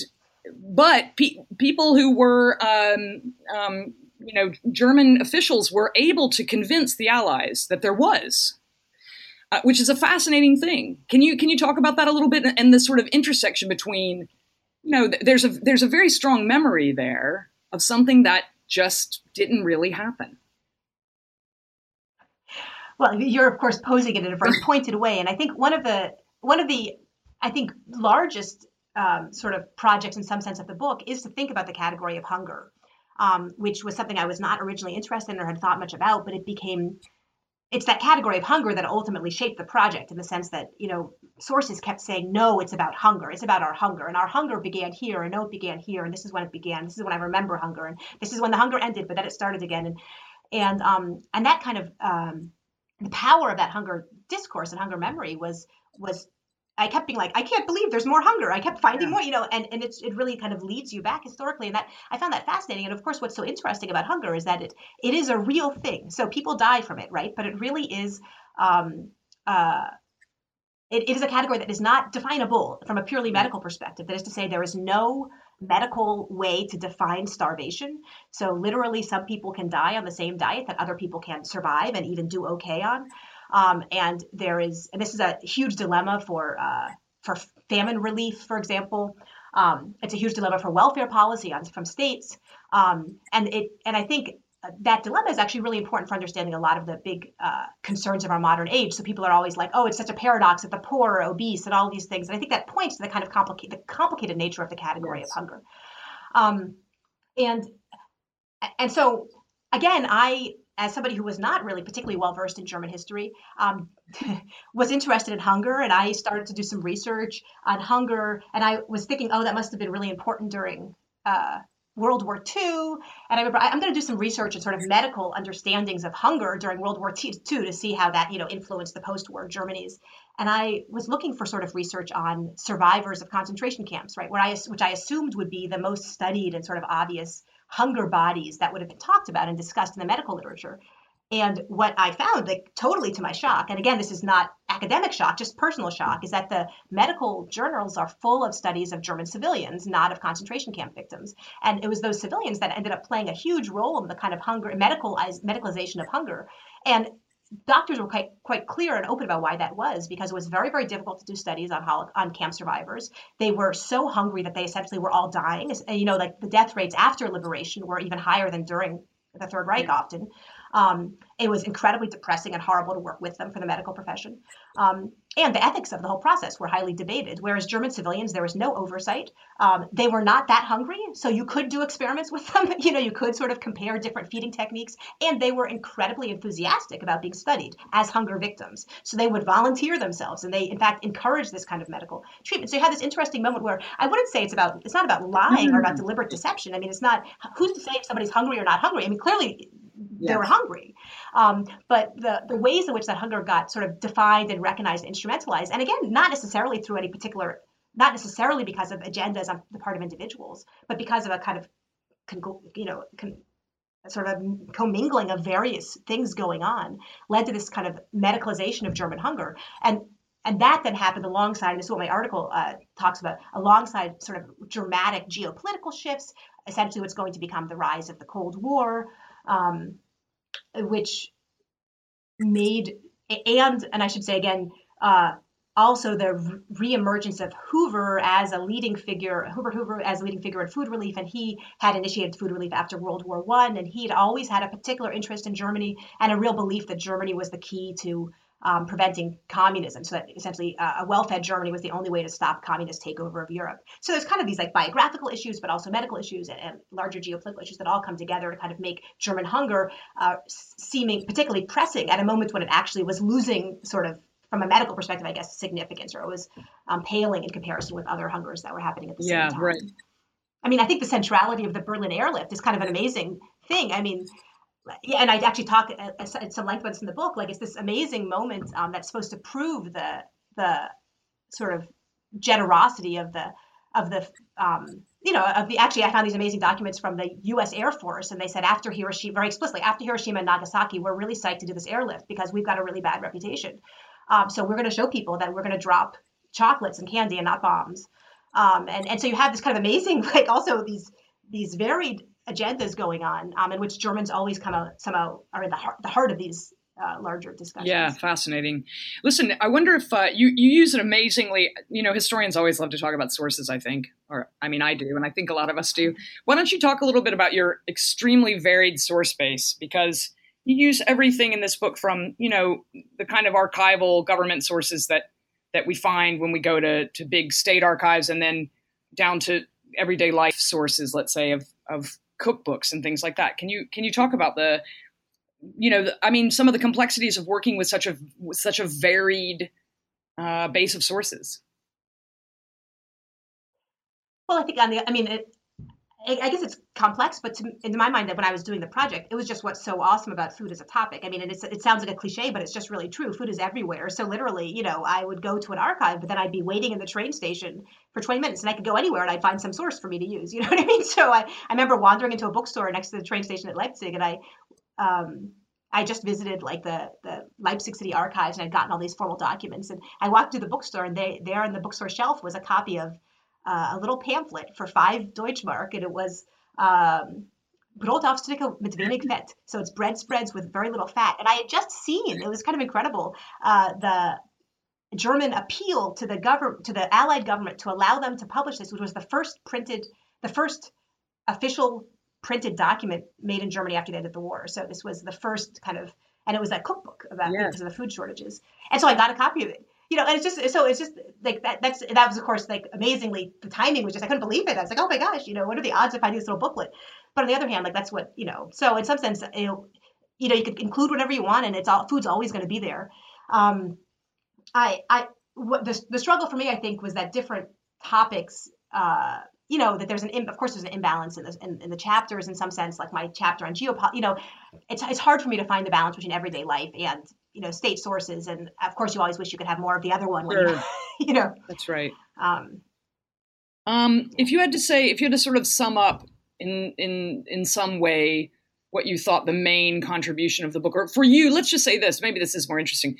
but pe- people who were um, um, you know German officials were able to convince the Allies that there was uh, which is a fascinating thing. Can you can you talk about that a little bit and the sort of intersection between, you know, there's a there's a very strong memory there of something that just didn't really happen. Well, you're of course posing it in a very <laughs> pointed way, and I think one of the one of the I think largest um, sort of projects in some sense of the book is to think about the category of hunger, um, which was something I was not originally interested in or had thought much about, but it became it's that category of hunger that ultimately shaped the project in the sense that you know sources kept saying no it's about hunger. It's about our hunger. And our hunger began here and no it began here and this is when it began. This is when i remember hunger and this is when the hunger ended but then it started again. And and um and that kind of um the power of that hunger discourse and hunger memory was was I kept being like, I can't believe there's more hunger. I kept finding yeah. more, you know, and, and it's, it really kind of leads you back historically. And that I found that fascinating. And of course, what's so interesting about hunger is that it, it is a real thing. So people die from it, right? But it really is, um, uh, it, it is a category that is not definable from a purely medical perspective. That is to say, there is no medical way to define starvation. So literally, some people can die on the same diet that other people can survive and even do okay on. Um, and there is, and this is a huge dilemma for uh, for famine relief, for example. Um, it's a huge dilemma for welfare policy on, from states, um, and it and I think that dilemma is actually really important for understanding a lot of the big uh, concerns of our modern age. So people are always like, "Oh, it's such a paradox that the poor are obese and all these things," and I think that points to the kind of complicated, the complicated nature of the category yes. of hunger. Um, and and so again, I as somebody who was not really particularly well versed in German history, um, <laughs> was interested in hunger, and I started to do some research on hunger. And I was thinking, oh, that must have been really important during uh, World War II. And I remember I'm going to do some research and sort of medical understandings of hunger during World War II to see how that you know influenced the post-war Germany's. And I was looking for sort of research on survivors of concentration camps, right? Where I which I assumed would be the most studied and sort of obvious hunger bodies that would have been talked about and discussed in the medical literature. And what I found, like totally to my shock, and again, this is not academic shock, just personal shock, is that the medical journals are full of studies of German civilians, not of concentration camp victims. And it was those civilians that ended up playing a huge role in the kind of hunger, medicalized, medicalization of hunger. And doctors were quite quite clear and open about why that was because it was very very difficult to do studies on on camp survivors. They were so hungry that they essentially were all dying. You know, like the death rates after liberation were even higher than during the Third Reich often. Um, it was incredibly depressing and horrible to work with them for the medical profession. Um, and the ethics of the whole process were highly debated. Whereas German civilians, there was no oversight. Um, they were not that hungry, so you could do experiments with them. <laughs> you know, you could sort of compare different feeding techniques, and they were incredibly enthusiastic about being studied as hunger victims. So they would volunteer themselves, and they, in fact, encouraged this kind of medical treatment. So you had this interesting moment where I wouldn't say it's about it's not about lying mm-hmm. or about mm. deliberate deception. I mean, it's not who's to say if somebody's hungry or not hungry. I mean, clearly they were hungry. Um, but the, the ways in which that hunger got sort of defined and recognized and instrumentalized, and again, not necessarily through any particular, not necessarily because of agendas on the part of individuals, but because of a kind of, you know, sort of commingling of various things going on, led to this kind of medicalization of German hunger. And and that then happened alongside, this is what my article uh, talks about, alongside sort of dramatic geopolitical shifts, essentially what's going to become the rise of the Cold War, um, which made and and I should say again, uh, also the reemergence of Hoover as a leading figure, Hoover Hoover as a leading figure in food relief, and he had initiated food relief after World War One, and he'd always had a particular interest in Germany and a real belief that Germany was the key to um, preventing communism. So that essentially uh, a well-fed Germany was the only way to stop communist takeover of Europe. So there's kind of these like biographical issues, but also medical issues and, and larger geopolitical issues that all come together to kind of make German hunger uh, seeming particularly pressing at a moment when it actually was losing sort of from a medical perspective, I guess, significance, or it was um, paling in comparison with other hungers that were happening at the yeah, same time. Right. I mean, I think the centrality of the Berlin airlift is kind of an amazing thing. I mean, yeah, and I actually talk at, some length about this in the book. Like it's this amazing moment um, that's supposed to prove the the sort of generosity of the of the um, you know of the actually I found these amazing documents from the U.S. Air Force, and they said after Hiroshima, very explicitly after Hiroshima and Nagasaki, we're really psyched to do this airlift because we've got a really bad reputation. Um, so we're going to show people that we're going to drop chocolates and candy and not bombs. Um, and and so you have this kind of amazing <laughs> like also these these varied agendas going on, um, in which Germans always come out somehow are in the heart, the heart of these uh, larger discussions. Yeah, fascinating. Listen, I wonder if uh, you you use an amazingly, you know, historians always love to talk about sources. I think, or I mean, I do, and I think a lot of us do. Why don't you talk a little bit about your extremely varied source base because you use everything in this book from you know the kind of archival government sources that that we find when we go to to big state archives and then down to everyday life sources let's say of of cookbooks and things like that. Can you can you talk about the you know, the, I mean, some of the complexities of working with such a with such a varied uh, base of sources. Well, I think on the, I mean, it, I guess it's complex, but to, in my mind, that when I was doing the project, it was just what's so awesome about food as a topic. I mean, and it sounds like a cliche, but it's just really true. Food is everywhere. So literally, you know, I would go to an archive, but then I'd be waiting in the train station for 20 minutes, and I could go anywhere and I'd find some source for me to use. <laughs> You know what I mean? So I, I remember wandering into a bookstore next to the train station at Leipzig, and I, um, I just visited like the the Leipzig City Archives, and I'd gotten all these formal documents, and I walked to the bookstore, and they there on the bookstore shelf was a copy of uh, a little pamphlet for five Deutschmark, and it was um, mit wenig Fett. So it's bread spreads with very little fat. And I had just seen, it was kind of incredible, uh, the German appeal to the government, to the Allied government to allow them to publish this, which was the first printed, the first official printed document made in Germany after the end of the war. So this was the first kind of, and it was a cookbook about because of the food shortages. And so I got a copy of it you know, and it's just so it's just like that. That's that was of course like amazingly the timing was just I couldn't believe it. I was like, oh my gosh, you know, what are the odds of finding this little booklet? But on the other hand, like that's what you know. So in some sense, you know, you know, you could include whatever you want, and it's all food's always going to be there. Um, I I what the the struggle for me, I think, was that different topics. Uh, you know that there's an of course there's an imbalance in, this, in, in the chapters in some sense like my chapter on geopolitics you know it's, it's hard for me to find the balance between everyday life and you know state sources and of course you always wish you could have more of the other one sure. you, <laughs> you, know that's right um, um, if you had to say if you had to sort of sum up in in in some way what you thought the main contribution of the book or for you let's just say this maybe this is more interesting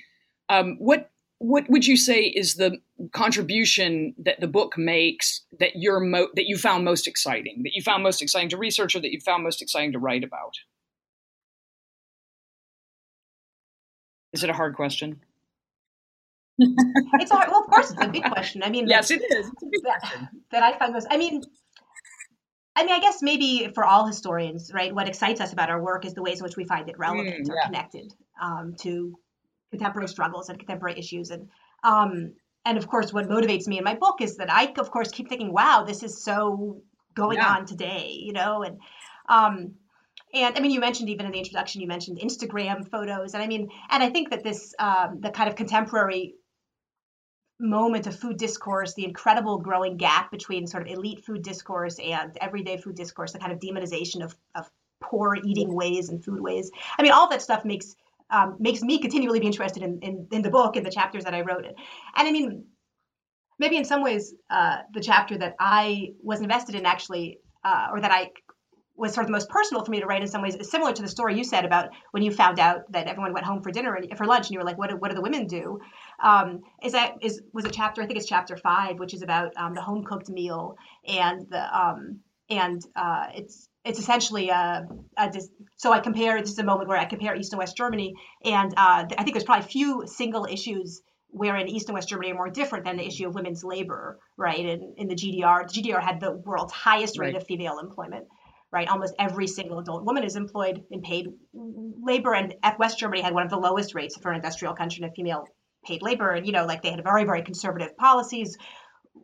um, what what would you say is the contribution that the book makes that you're mo- that you found most exciting that you found most exciting to research or that you found most exciting to write about Is it a hard question? it's hard. Well, of course, it's a big question. I mean, yes, it is. That, that, I find most. I mean, I mean, I guess maybe for all historians, right? What excites us about our work is the ways in which we find it relevant mm, or connected um, to contemporary struggles and contemporary issues, and um, and of course, what motivates me in my book is that I, of course, keep thinking, "Wow, this is so going yeah. on today," you know, and um, and I mean, you mentioned even in the introduction, you mentioned Instagram photos, and I mean, and I think that this um, the kind of contemporary moment of food discourse, the incredible growing gap between sort of elite food discourse and everyday food discourse, the kind of demonization of of poor eating ways and food ways. I mean, all that stuff makes um, makes me continually be interested in, in, in the book and the chapters that I wrote it. And I mean, maybe in some ways, uh, the chapter that I was invested in actually, uh, or that I was sort of the most personal for me to write in some ways is similar to the story you said about when you found out that everyone went home for dinner and for lunch and you were like what do, what do the women do um, is that is was a chapter i think it's chapter five which is about um, the home cooked meal and the um, and uh, it's it's essentially a, a, so I compare this is a moment where I compare East and West Germany and uh, I think there's probably few single issues wherein East and West Germany are more different than the issue of women's labor, right? In, in the GDR, the GDR had the world's highest rate right. of female employment right? Almost every single adult woman is employed in paid labor, and West Germany had one of the lowest rates for an industrial country of female paid labor. And you know, like they had very, very conservative policies.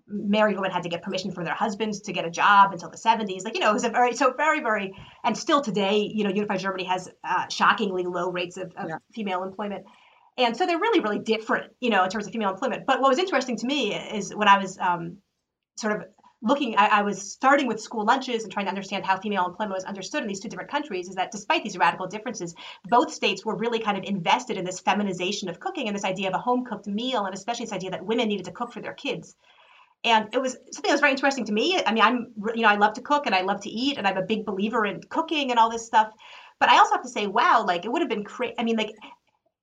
Married women had to get permission from their husbands to get a job until the 70s. Like you know, it was a very so very very, and still today, you know, unified Germany has uh, shockingly low rates of, of yeah. female employment. And so they're really, really different, you know, in terms of female employment. But what was interesting to me is when I was um, sort of looking, I, I, was starting with school lunches and trying to understand how female employment was understood in these two different countries, is that despite these radical differences, both states were really kind of invested in this feminization of cooking and this idea of a home cooked meal, and especially this idea that women needed to cook for their kids. And it was something that was very interesting to me. I mean, I'm, you know, I love to cook and I love to eat, and I'm a big believer in cooking and all this stuff. But I also have to say, wow, like it would have been crazy. I mean, like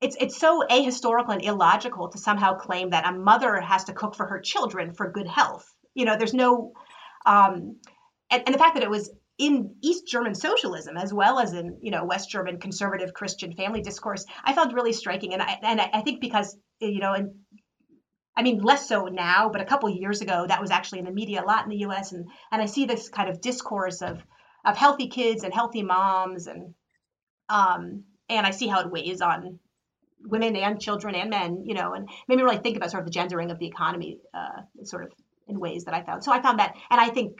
it's it's so ahistorical and illogical to somehow claim that a mother has to cook for her children for good health you know, there's no, um, and, and the fact that it was in East German socialism as well as in you know West German conservative Christian family discourse, I found really striking, and I and I think because you know, and I mean less so now, but a couple years ago that was actually in the media a lot in the U.S. and and I see this kind of discourse of of healthy kids and healthy moms and um and I see how it weighs on women and children and men, you know, and made me really think about sort of the gendering of the economy, uh, sort of in ways that I found. So I found that, and I think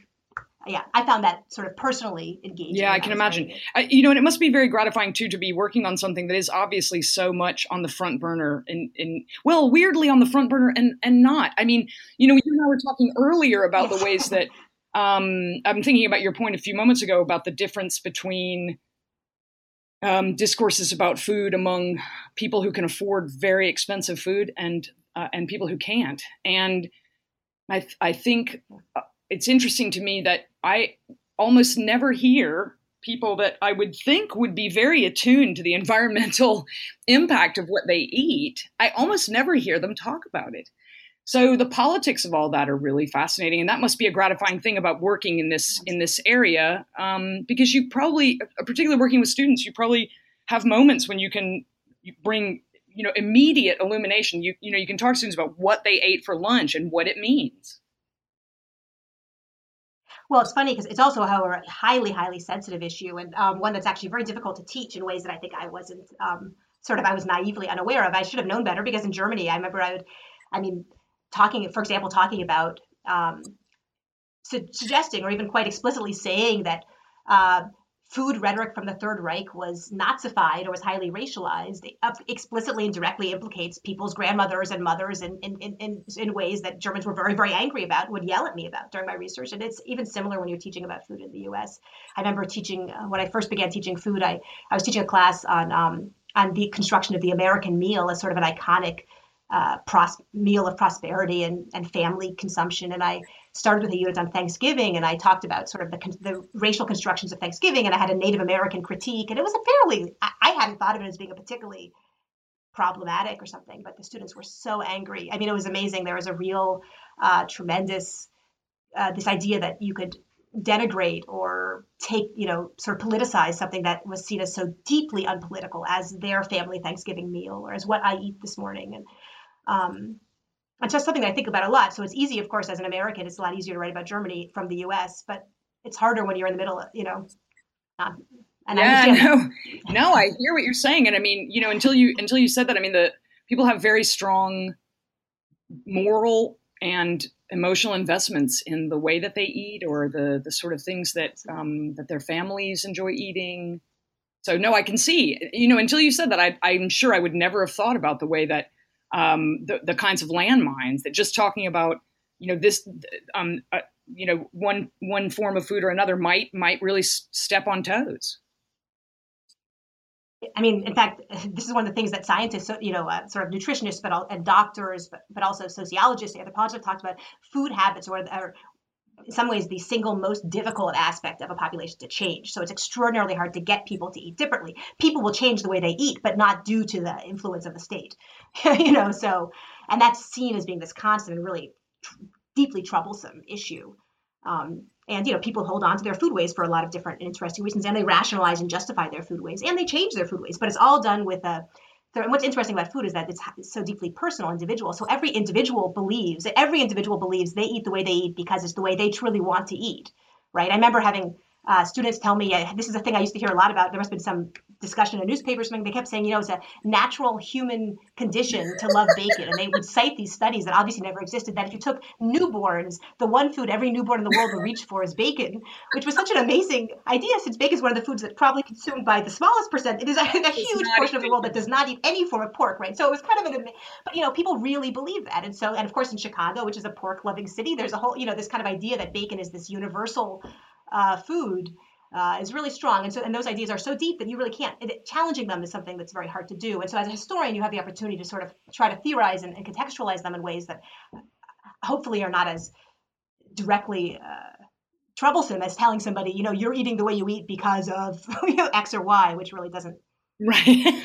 yeah, I found that sort of personally engaging. Yeah, I can imagine. I, you know, and it must be very gratifying too to be working on something that is obviously so much on the front burner and, in well, weirdly on the front burner and and not. I mean, you know, you and I were talking earlier about the ways that <laughs> um, I'm thinking about your point a few moments ago about the difference between um, discourses about food among people who can afford very expensive food and uh, and people who can't. And I I think uh, it's interesting to me that I almost never hear people that I would think would be very attuned to the <laughs> environmental impact of what they eat. I almost never hear them talk about it. So the politics of all that are really fascinating, and that must be a gratifying thing about working in this in this area, um, because you probably, uh, particularly working with students, you probably have moments when you can bring you know immediate illumination. You you know you can talk to students about what they ate for lunch and what it means. Well, it's funny because it's also, a highly, highly sensitive issue and um, one that's actually very difficult to teach in ways that I think I wasn't um, sort of I was naively unaware of. I should have known better because in Germany, I remember I would, I mean, talking, for example, talking about um, su- suggesting or even quite explicitly saying that uh, food rhetoric from the Third Reich was Nazified or was highly racialized explicitly and directly implicates people's grandmothers and mothers in, in, in, in, ways that Germans were very, very angry about, would yell at me about during my research. And it's even similar when you're teaching about food in the US. I remember teaching, uh, when I first began teaching food, I, I was teaching a class on, um, on the construction of the American meal as sort of an iconic uh, pros- meal of prosperity and, and family consumption. And I started with a unit on Thanksgiving, and I talked about sort of the, the racial constructions of Thanksgiving, and I had a Native American critique, and it was a fairly I, I hadn't thought of it as being a particularly problematic or something, but the students were so angry. I mean, it was amazing. There was a real uh, tremendous uh, this idea that you could denigrate or take, you know, sort of politicize something that was seen as so deeply unpolitical as their family Thanksgiving meal or as what I eat this morning. And um, it's just something I think about a lot. So it's easy, of course, as an American, it's a lot easier to write about Germany from the U.S., but it's harder when you're in the middle, of, you know. Um, and yeah, I no, no, I hear what you're saying, and I mean, you know, until you until you said that, I mean, the people have very strong moral and emotional investments in the way that they eat or the the sort of things that um, that their families enjoy eating. So no, I can see, you know, until you said that, I, I'm sure I would never have thought about the way that um, the, the kinds of landmines that just talking about you know this um, uh, you know one one form of food or another might might really s- step on toes. I mean, in fact, <laughs> this is one of the things that scientists, you know, uh, sort of nutritionists, but and doctors, but, but also sociologists, anthropologists have talked about food habits, or, or in some ways the single most difficult aspect of a population to change. So it's extraordinarily hard to get people to eat differently. People will change the way they eat, but not due to the influence of the state. <laughs> you know, so and that's seen as being this constant and really tr- deeply troublesome issue. Um, and you know, people hold on to their food ways for a lot of different interesting reasons, and they rationalize and justify their food ways, and they change their food ways. But it's all done with a and what's interesting about food is that it's so deeply personal, individual. So every individual believes, every individual believes they eat the way they eat because it's the way they truly want to eat, right? I remember having uh, students tell me uh, this is a thing I used to hear a lot about. There must have been some discussion in newspapers. Something they kept saying, you know, it's a natural human condition to love bacon, and they would cite these studies that obviously never existed. That if you took newborns, the one food every newborn in the world will reach for is bacon, which was such an amazing idea since bacon is one of the foods that probably consumed by the smallest percent. It is a, <laughs> a huge portion of the world that does not eat any form of pork, right? So it was kind of an, but you know, people really believe that, and so, and of course, in Chicago, which is a pork-loving city, there's a whole, you know, this kind of idea that bacon is this universal uh, food uh, is really strong. And so, and those ideas are so deep that you really can't, it, challenging them is something that's very hard to do. And so as a historian, you have the opportunity to sort of try to theorize and, and contextualize them in ways that hopefully are not as directly uh, troublesome as telling somebody, you know, you're eating the way you eat because of <laughs> you know, X or Y, which really doesn't right.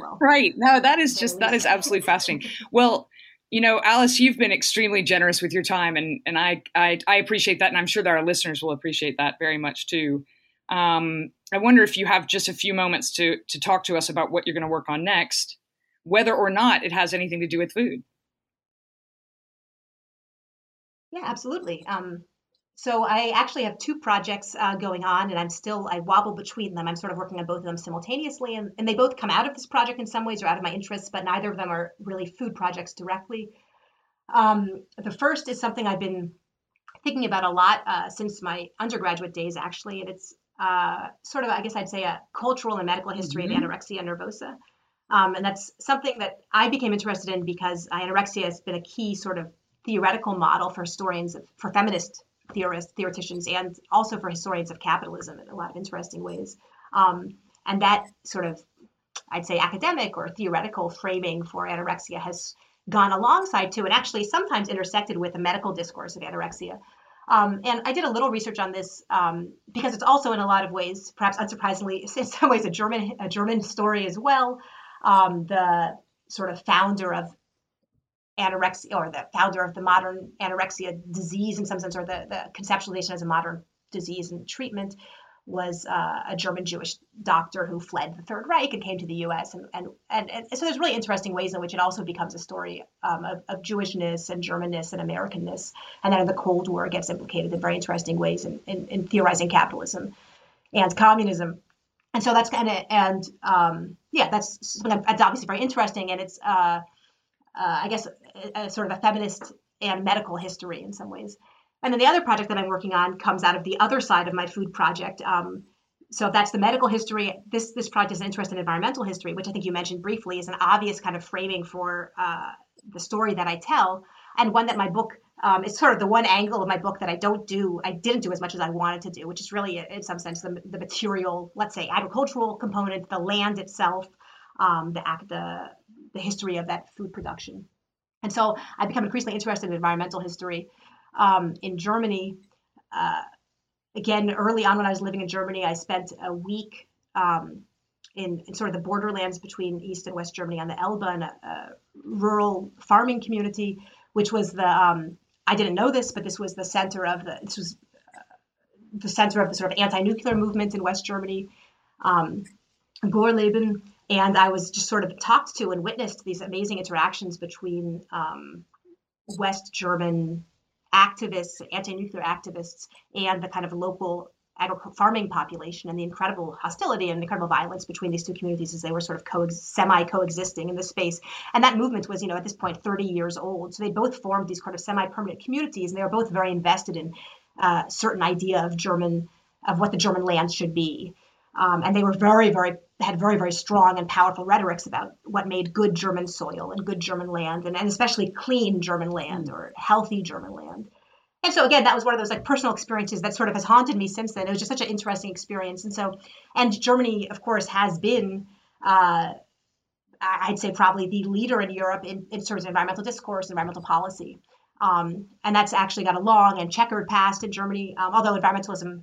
well. <laughs> right. No, that is just, that is absolutely fascinating. Well, you know, Alice, you've been extremely generous with your time, and and I, I I appreciate that, and I'm sure that our listeners will appreciate that very much too. Um, I wonder if you have just a few moments to to talk to us about what you're going to work on next, whether or not it has anything to do with food. Yeah, absolutely. Um, so I actually have two projects uh, going on, and I'm still I wobble between them. I'm sort of working on both of them simultaneously, and, and they both come out of this project in some ways or out of my interests, but neither of them are really food projects directly. Um, the first is something I've been thinking about a lot uh, since my undergraduate days, actually, and it's uh, sort of, I guess I'd say, a cultural and medical history mm-hmm. of anorexia nervosa. Um, and that's something that I became interested in because anorexia has been a key sort of theoretical model for historians, of, for feminist theorists, theoreticians, and also for historians of capitalism in a lot of interesting ways. Um, and that sort of, I'd say, academic or theoretical framing for anorexia has gone alongside to and actually sometimes intersected with the medical discourse of anorexia. Um, and I did a little research on this um, because it's also in a lot of ways, perhaps unsurprisingly, <laughs> in some ways a German a German story as well. Um, the sort of founder of anorexia or the founder of the modern anorexia disease in some sense or the, the conceptualization as a modern disease and treatment was uh, a German Jewish doctor who fled the Third Reich and came to the U.S. And, and, and, and so there's really interesting ways in which it also becomes a story um, of, of, Jewishness and Germanness and Americanness. And then the Cold War gets implicated in very interesting ways in, in, in theorizing capitalism and communism. And so that's kind of, and um, yeah, that's, that's obviously very interesting. And it's, uh, uh, I guess, a, a sort of a feminist and medical history in some ways. And then the other project that I'm working on comes out of the other side of my food project. Um, so that's the medical history, this this project is interested in environmental history, which I think you mentioned briefly is an obvious kind of framing for uh, the story that I tell, and one that my book um, is sort of the one angle of my book that I don't do, I didn't do as much as I wanted to do, which is really, in some sense, the, the material, let's say, agricultural component, the land itself, um, the the the history of that food production. And so I become increasingly interested in environmental history. Um, in Germany, uh, again, early on when I was living in Germany, I spent a week um, in, in, sort of the borderlands between East and West Germany on the Elbe in a, a rural farming community, which was the, um, I didn't know this, but this was the center of the, this was uh, the center of the sort of anti-nuclear movement in West Germany. Um, Gorleben and I was just sort of talked to and witnessed these amazing interactions between um, West German activists, anti-nuclear activists, and the kind of local farming population, and the incredible hostility and incredible violence between these two communities as they were sort of co- semi coexisting in this space. And that movement was, you know, at this point, 30 years old. So they both formed these kind of semi-permanent communities, and they were both very invested in a uh, certain idea of German of what the German land should be. Um, and they were very, very had very, very strong and powerful rhetorics about what made good German soil and good German land, and, and especially clean German land or healthy German land. And so again, that was one of those like personal experiences that sort of has haunted me since then. It was just such an interesting experience. And so, and Germany, of course, has been, uh, I'd say, probably the leader in Europe in, in terms of environmental discourse, environmental policy. Um, and that's actually got a long and checkered past in Germany, um, although environmentalism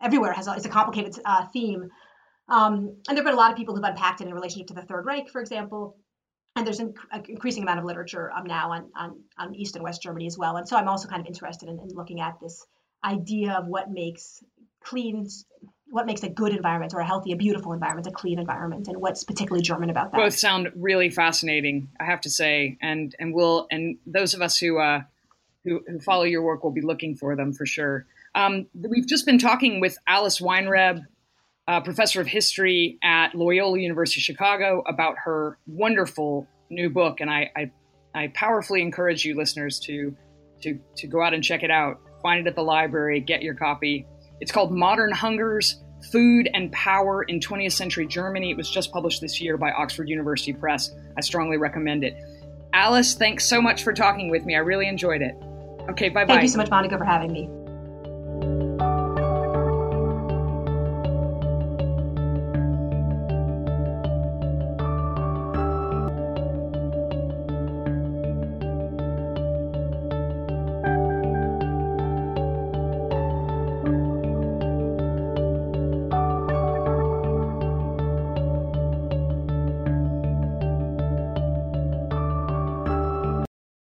everywhere has a, it's a complicated uh, theme. Um, and there have been a lot of people who've unpacked it in relationship to the Third Reich, for example. And there's an increasing amount of literature um, now on, on, on East and West Germany as well. And so I'm also kind of interested in, in looking at this idea of what makes clean, what makes a good environment or a healthy, a beautiful environment, a clean environment, and what's particularly German about that. Both sound really fascinating, I have to say, and and we'll and those of us who uh, who, who follow your work will be looking for them for sure. Um, we've just been talking with Alice Weinreb, professor of history at Loyola University Chicago, about her wonderful new book, and I, I, I powerfully encourage you listeners to to to go out and check it out. Find it at the library, get your copy. It's called Modern Hungers: Food and Power in 20th Century Germany. It was just published this year by Oxford University Press. I strongly recommend it. Alice, thanks so much for talking with me. I really enjoyed it. Okay, bye bye. Thank you so much, Monica, for having me.